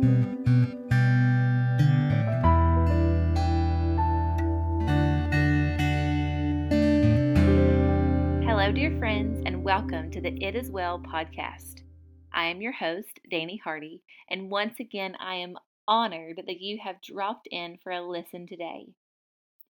Hello, dear friends, and welcome to the It Is Well podcast. I am your host, Danny Hardy, and once again, I am honored that you have dropped in for a listen today.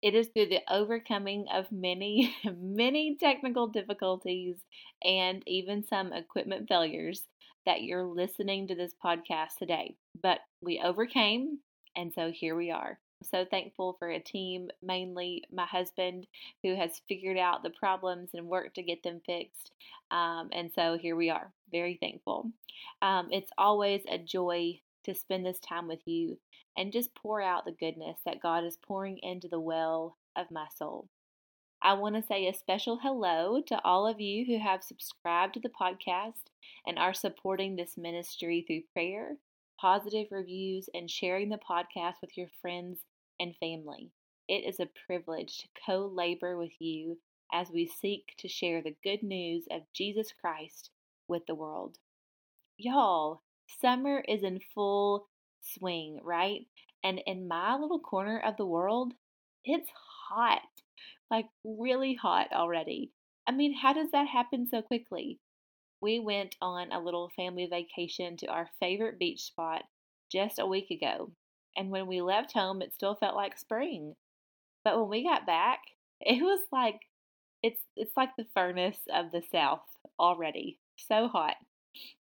It is through the overcoming of many, many technical difficulties and even some equipment failures that you're listening to this podcast today. But we overcame, and so here we are. So thankful for a team, mainly my husband, who has figured out the problems and worked to get them fixed. Um, and so here we are, very thankful. Um, it's always a joy to spend this time with you and just pour out the goodness that God is pouring into the well of my soul. I want to say a special hello to all of you who have subscribed to the podcast and are supporting this ministry through prayer, positive reviews, and sharing the podcast with your friends and family. It is a privilege to co labor with you as we seek to share the good news of Jesus Christ with the world. Y'all, summer is in full swing, right? And in my little corner of the world, it's hot like really hot already. I mean, how does that happen so quickly? We went on a little family vacation to our favorite beach spot just a week ago, and when we left home, it still felt like spring. But when we got back, it was like it's it's like the furnace of the south already. So hot.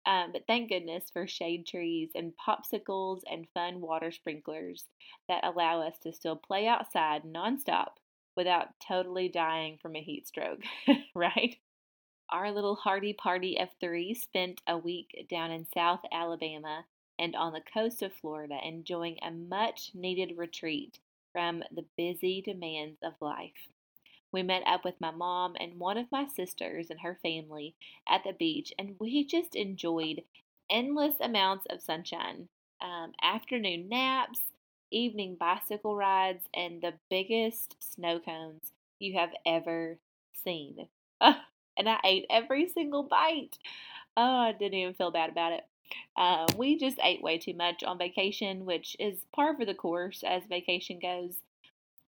Um, but thank goodness for shade trees and popsicles and fun water sprinklers that allow us to still play outside nonstop without totally dying from a heat stroke, right? Our little hardy party of three spent a week down in South Alabama and on the coast of Florida enjoying a much needed retreat from the busy demands of life. We met up with my mom and one of my sisters and her family at the beach, and we just enjoyed endless amounts of sunshine, um, afternoon naps, evening bicycle rides, and the biggest snow cones you have ever seen. and I ate every single bite. Oh, I didn't even feel bad about it. Uh, we just ate way too much on vacation, which is par for the course as vacation goes.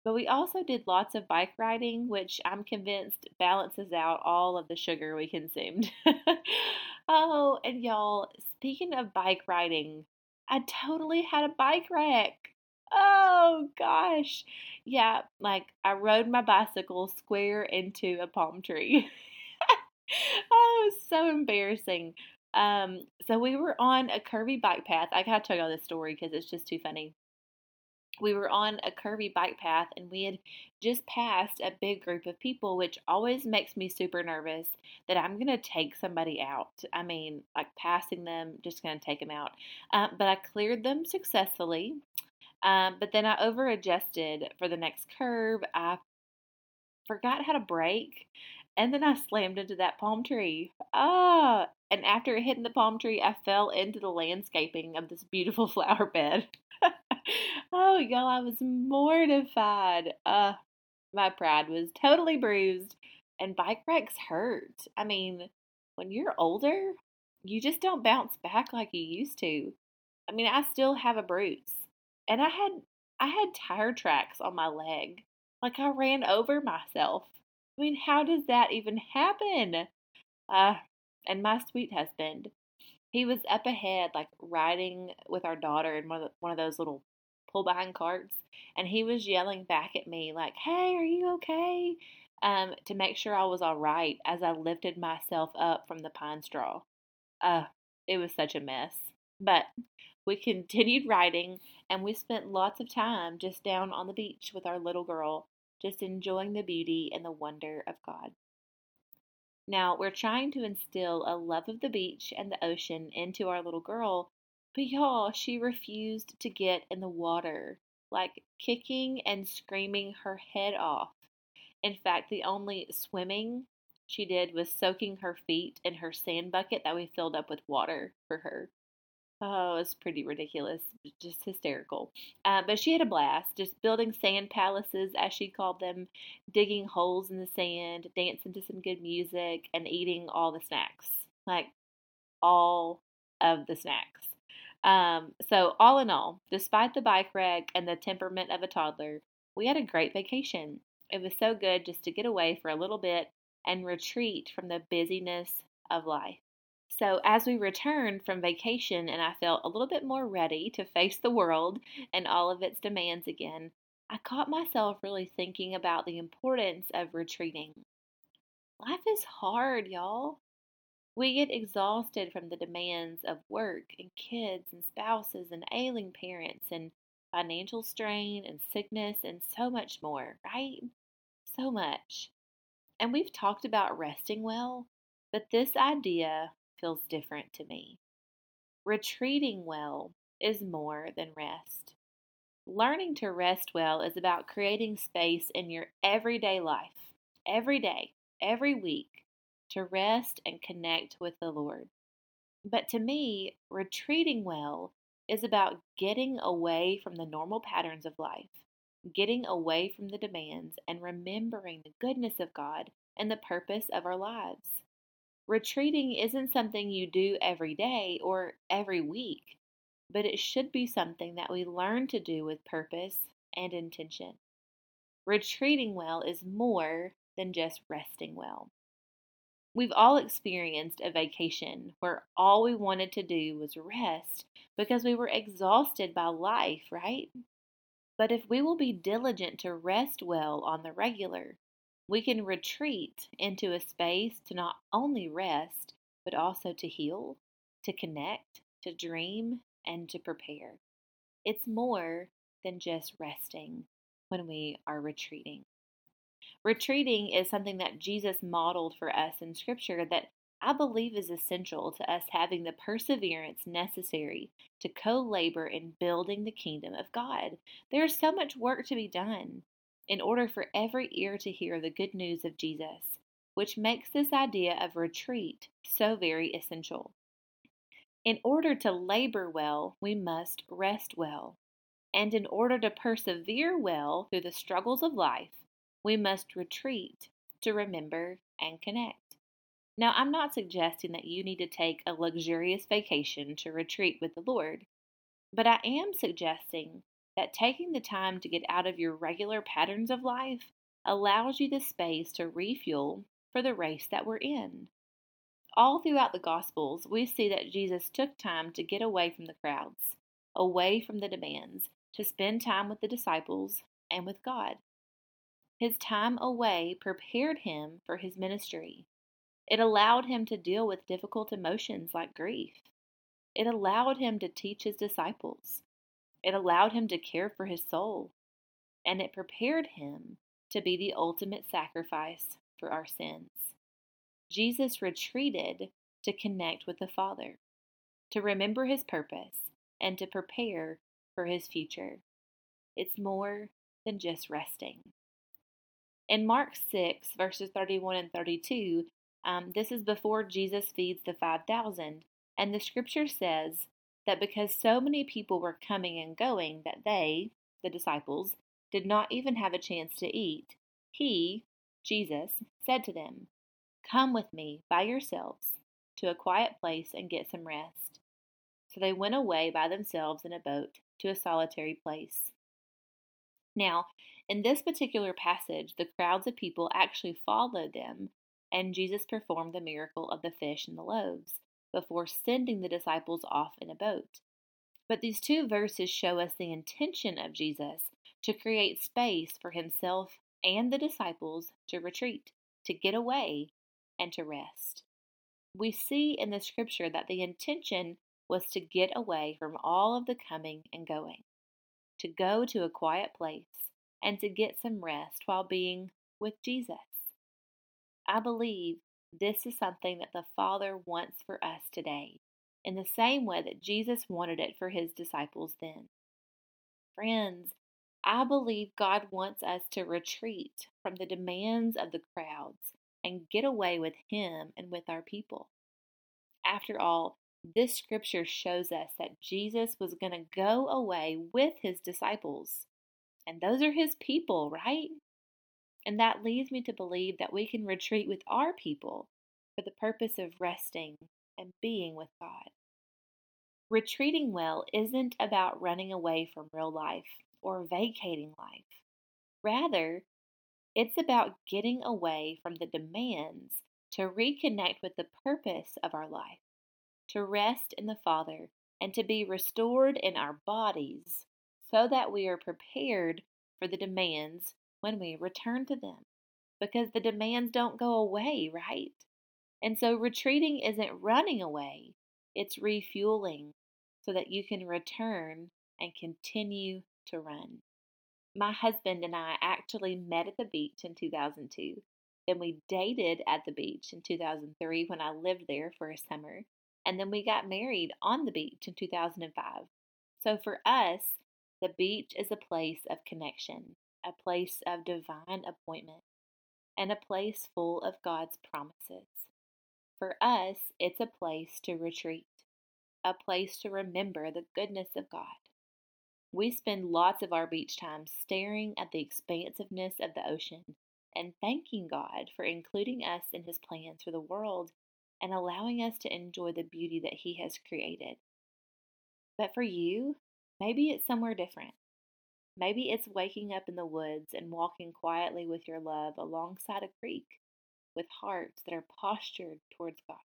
But we also did lots of bike riding, which I'm convinced balances out all of the sugar we consumed. oh, and y'all, speaking of bike riding, I totally had a bike wreck. Oh gosh. Yeah, like I rode my bicycle square into a palm tree. oh, so embarrassing. Um, so we were on a curvy bike path. I gotta tell y'all this story because it's just too funny. We were on a curvy bike path and we had just passed a big group of people, which always makes me super nervous that I'm gonna take somebody out. I mean, like passing them, just gonna take them out. Um, but I cleared them successfully. Um, but then I over adjusted for the next curve. I forgot how to brake. And then I slammed into that palm tree. Ah! And after hitting the palm tree, I fell into the landscaping of this beautiful flower bed. oh, y'all, I was mortified. Uh, my pride was totally bruised. And bike wrecks hurt. I mean, when you're older, you just don't bounce back like you used to. I mean, I still have a bruise and I had I had tire tracks on my leg. Like I ran over myself. I mean, how does that even happen? Uh, and my sweet husband, he was up ahead, like riding with our daughter in one of, the, one of those little pull behind carts, and he was yelling back at me like, "Hey, are you okay?" Um, to make sure I was all right as I lifted myself up from the pine straw. Uh, it was such a mess. But we continued riding, and we spent lots of time just down on the beach with our little girl, just enjoying the beauty and the wonder of God. Now, we're trying to instill a love of the beach and the ocean into our little girl, but y'all, she refused to get in the water, like kicking and screaming her head off. In fact, the only swimming she did was soaking her feet in her sand bucket that we filled up with water for her. Oh, it's pretty ridiculous, just hysterical. Uh, but she had a blast, just building sand palaces, as she called them, digging holes in the sand, dancing to some good music, and eating all the snacks. Like, all of the snacks. Um, so, all in all, despite the bike wreck and the temperament of a toddler, we had a great vacation. It was so good just to get away for a little bit and retreat from the busyness of life. So, as we returned from vacation and I felt a little bit more ready to face the world and all of its demands again, I caught myself really thinking about the importance of retreating. Life is hard, y'all. We get exhausted from the demands of work and kids and spouses and ailing parents and financial strain and sickness and so much more, right? So much. And we've talked about resting well, but this idea feels different to me. Retreating well is more than rest. Learning to rest well is about creating space in your everyday life, every day, every week, to rest and connect with the Lord. But to me, retreating well is about getting away from the normal patterns of life, getting away from the demands, and remembering the goodness of God and the purpose of our lives. Retreating isn't something you do every day or every week but it should be something that we learn to do with purpose and intention. Retreating well is more than just resting well. We've all experienced a vacation where all we wanted to do was rest because we were exhausted by life, right? But if we will be diligent to rest well on the regular, we can retreat into a space to not only rest, but also to heal, to connect, to dream, and to prepare. It's more than just resting when we are retreating. Retreating is something that Jesus modeled for us in Scripture that I believe is essential to us having the perseverance necessary to co labor in building the kingdom of God. There is so much work to be done in order for every ear to hear the good news of Jesus, which makes this idea of retreat so very essential. In order to labor well, we must rest well. And in order to persevere well through the struggles of life, we must retreat to remember and connect. Now, I'm not suggesting that you need to take a luxurious vacation to retreat with the Lord, but I am suggesting that taking the time to get out of your regular patterns of life allows you the space to refuel for the race that we're in. All throughout the Gospels, we see that Jesus took time to get away from the crowds, away from the demands, to spend time with the disciples and with God. His time away prepared him for his ministry. It allowed him to deal with difficult emotions like grief. It allowed him to teach his disciples. It allowed him to care for his soul. And it prepared him to be the ultimate sacrifice for our sins. Jesus retreated to connect with the Father, to remember his purpose, and to prepare for his future. It's more than just resting. In Mark 6, verses 31 and 32, um, this is before Jesus feeds the 5,000, and the scripture says that because so many people were coming and going that they, the disciples, did not even have a chance to eat, he, Jesus, said to them, Come with me by yourselves to a quiet place and get some rest. So they went away by themselves in a boat to a solitary place. Now, in this particular passage, the crowds of people actually followed them, and Jesus performed the miracle of the fish and the loaves before sending the disciples off in a boat. But these two verses show us the intention of Jesus to create space for himself and the disciples to retreat, to get away, and to rest. We see in the scripture that the intention was to get away from all of the coming and going, to go to a quiet place, and to get some rest while being with Jesus. I believe this is something that the Father wants for us today, in the same way that Jesus wanted it for his disciples then. Friends, I believe God wants us to retreat from the demands of the crowds and get away with Him and with our people. After all, this scripture shows us that Jesus was going to go away with His disciples. And those are His people, right? And that leads me to believe that we can retreat with our people for the purpose of resting and being with God. Retreating well isn't about running away from real life or vacating life. Rather, it's about getting away from the demands to reconnect with the purpose of our life, to rest in the Father, and to be restored in our bodies so that we are prepared for the demands when we return to them. Because the demands don't go away, right? And so retreating isn't running away, it's refueling so that you can return and continue to run. My husband and I actually met at the beach in 2002. Then we dated at the beach in 2003 when I lived there for a summer. And then we got married on the beach in 2005. So for us, the beach is a place of connection, a place of divine appointment, and a place full of God's promises. For us, it's a place to retreat, a place to remember the goodness of God. We spend lots of our beach time staring at the expansiveness of the ocean and thanking God for including us in His plans for the world and allowing us to enjoy the beauty that He has created. But for you, maybe it's somewhere different. Maybe it's waking up in the woods and walking quietly with your love alongside a creek with hearts that are postured towards God.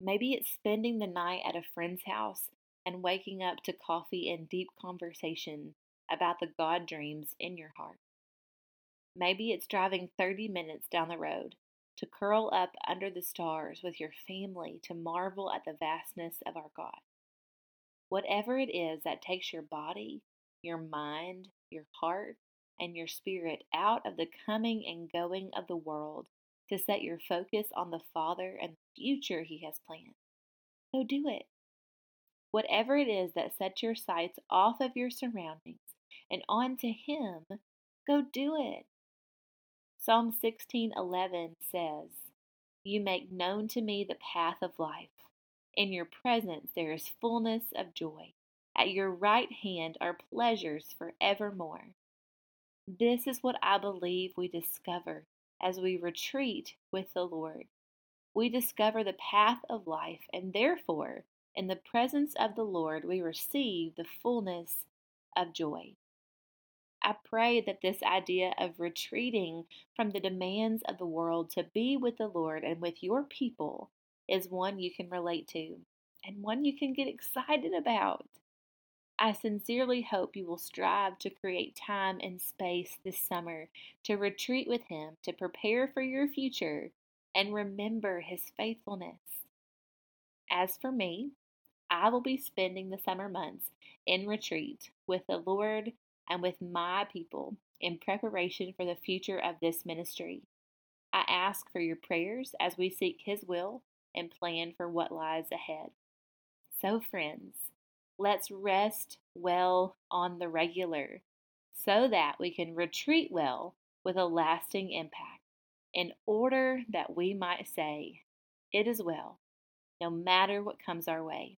Maybe it's spending the night at a friend's house and waking up to coffee and deep conversation about the God dreams in your heart. Maybe it's driving 30 minutes down the road to curl up under the stars with your family to marvel at the vastness of our God. Whatever it is that takes your body, your mind, your heart, and your spirit out of the coming and going of the world to set your focus on the Father and the future He has planned, go do it. Whatever it is that sets your sights off of your surroundings and onto Him, go do it. Psalm 16:11 says, "You make known to me the path of life. In your presence there is fullness of joy. At your right hand are pleasures forevermore." This is what I believe we discover as we retreat with the Lord. We discover the path of life, and therefore in the presence of the Lord, we receive the fullness of joy. I pray that this idea of retreating from the demands of the world to be with the Lord and with your people is one you can relate to and one you can get excited about. I sincerely hope you will strive to create time and space this summer to retreat with Him, to prepare for your future, and remember His faithfulness. As for me, I will be spending the summer months in retreat with the Lord and with my people in preparation for the future of this ministry. I ask for your prayers as we seek His will and plan for what lies ahead. So, friends, let's rest well on the regular so that we can retreat well with a lasting impact, in order that we might say, It is well, no matter what comes our way.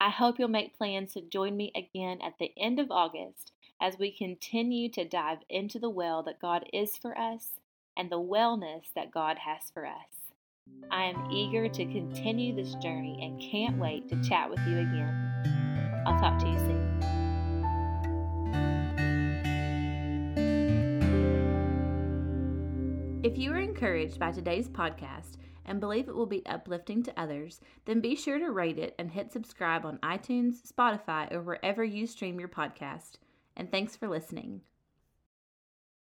I hope you'll make plans to join me again at the end of August as we continue to dive into the well that God is for us and the wellness that God has for us. I am eager to continue this journey and can't wait to chat with you again. I'll talk to you soon. If you were encouraged by today's podcast, and believe it will be uplifting to others, then be sure to rate it and hit subscribe on iTunes, Spotify, or wherever you stream your podcast. And thanks for listening.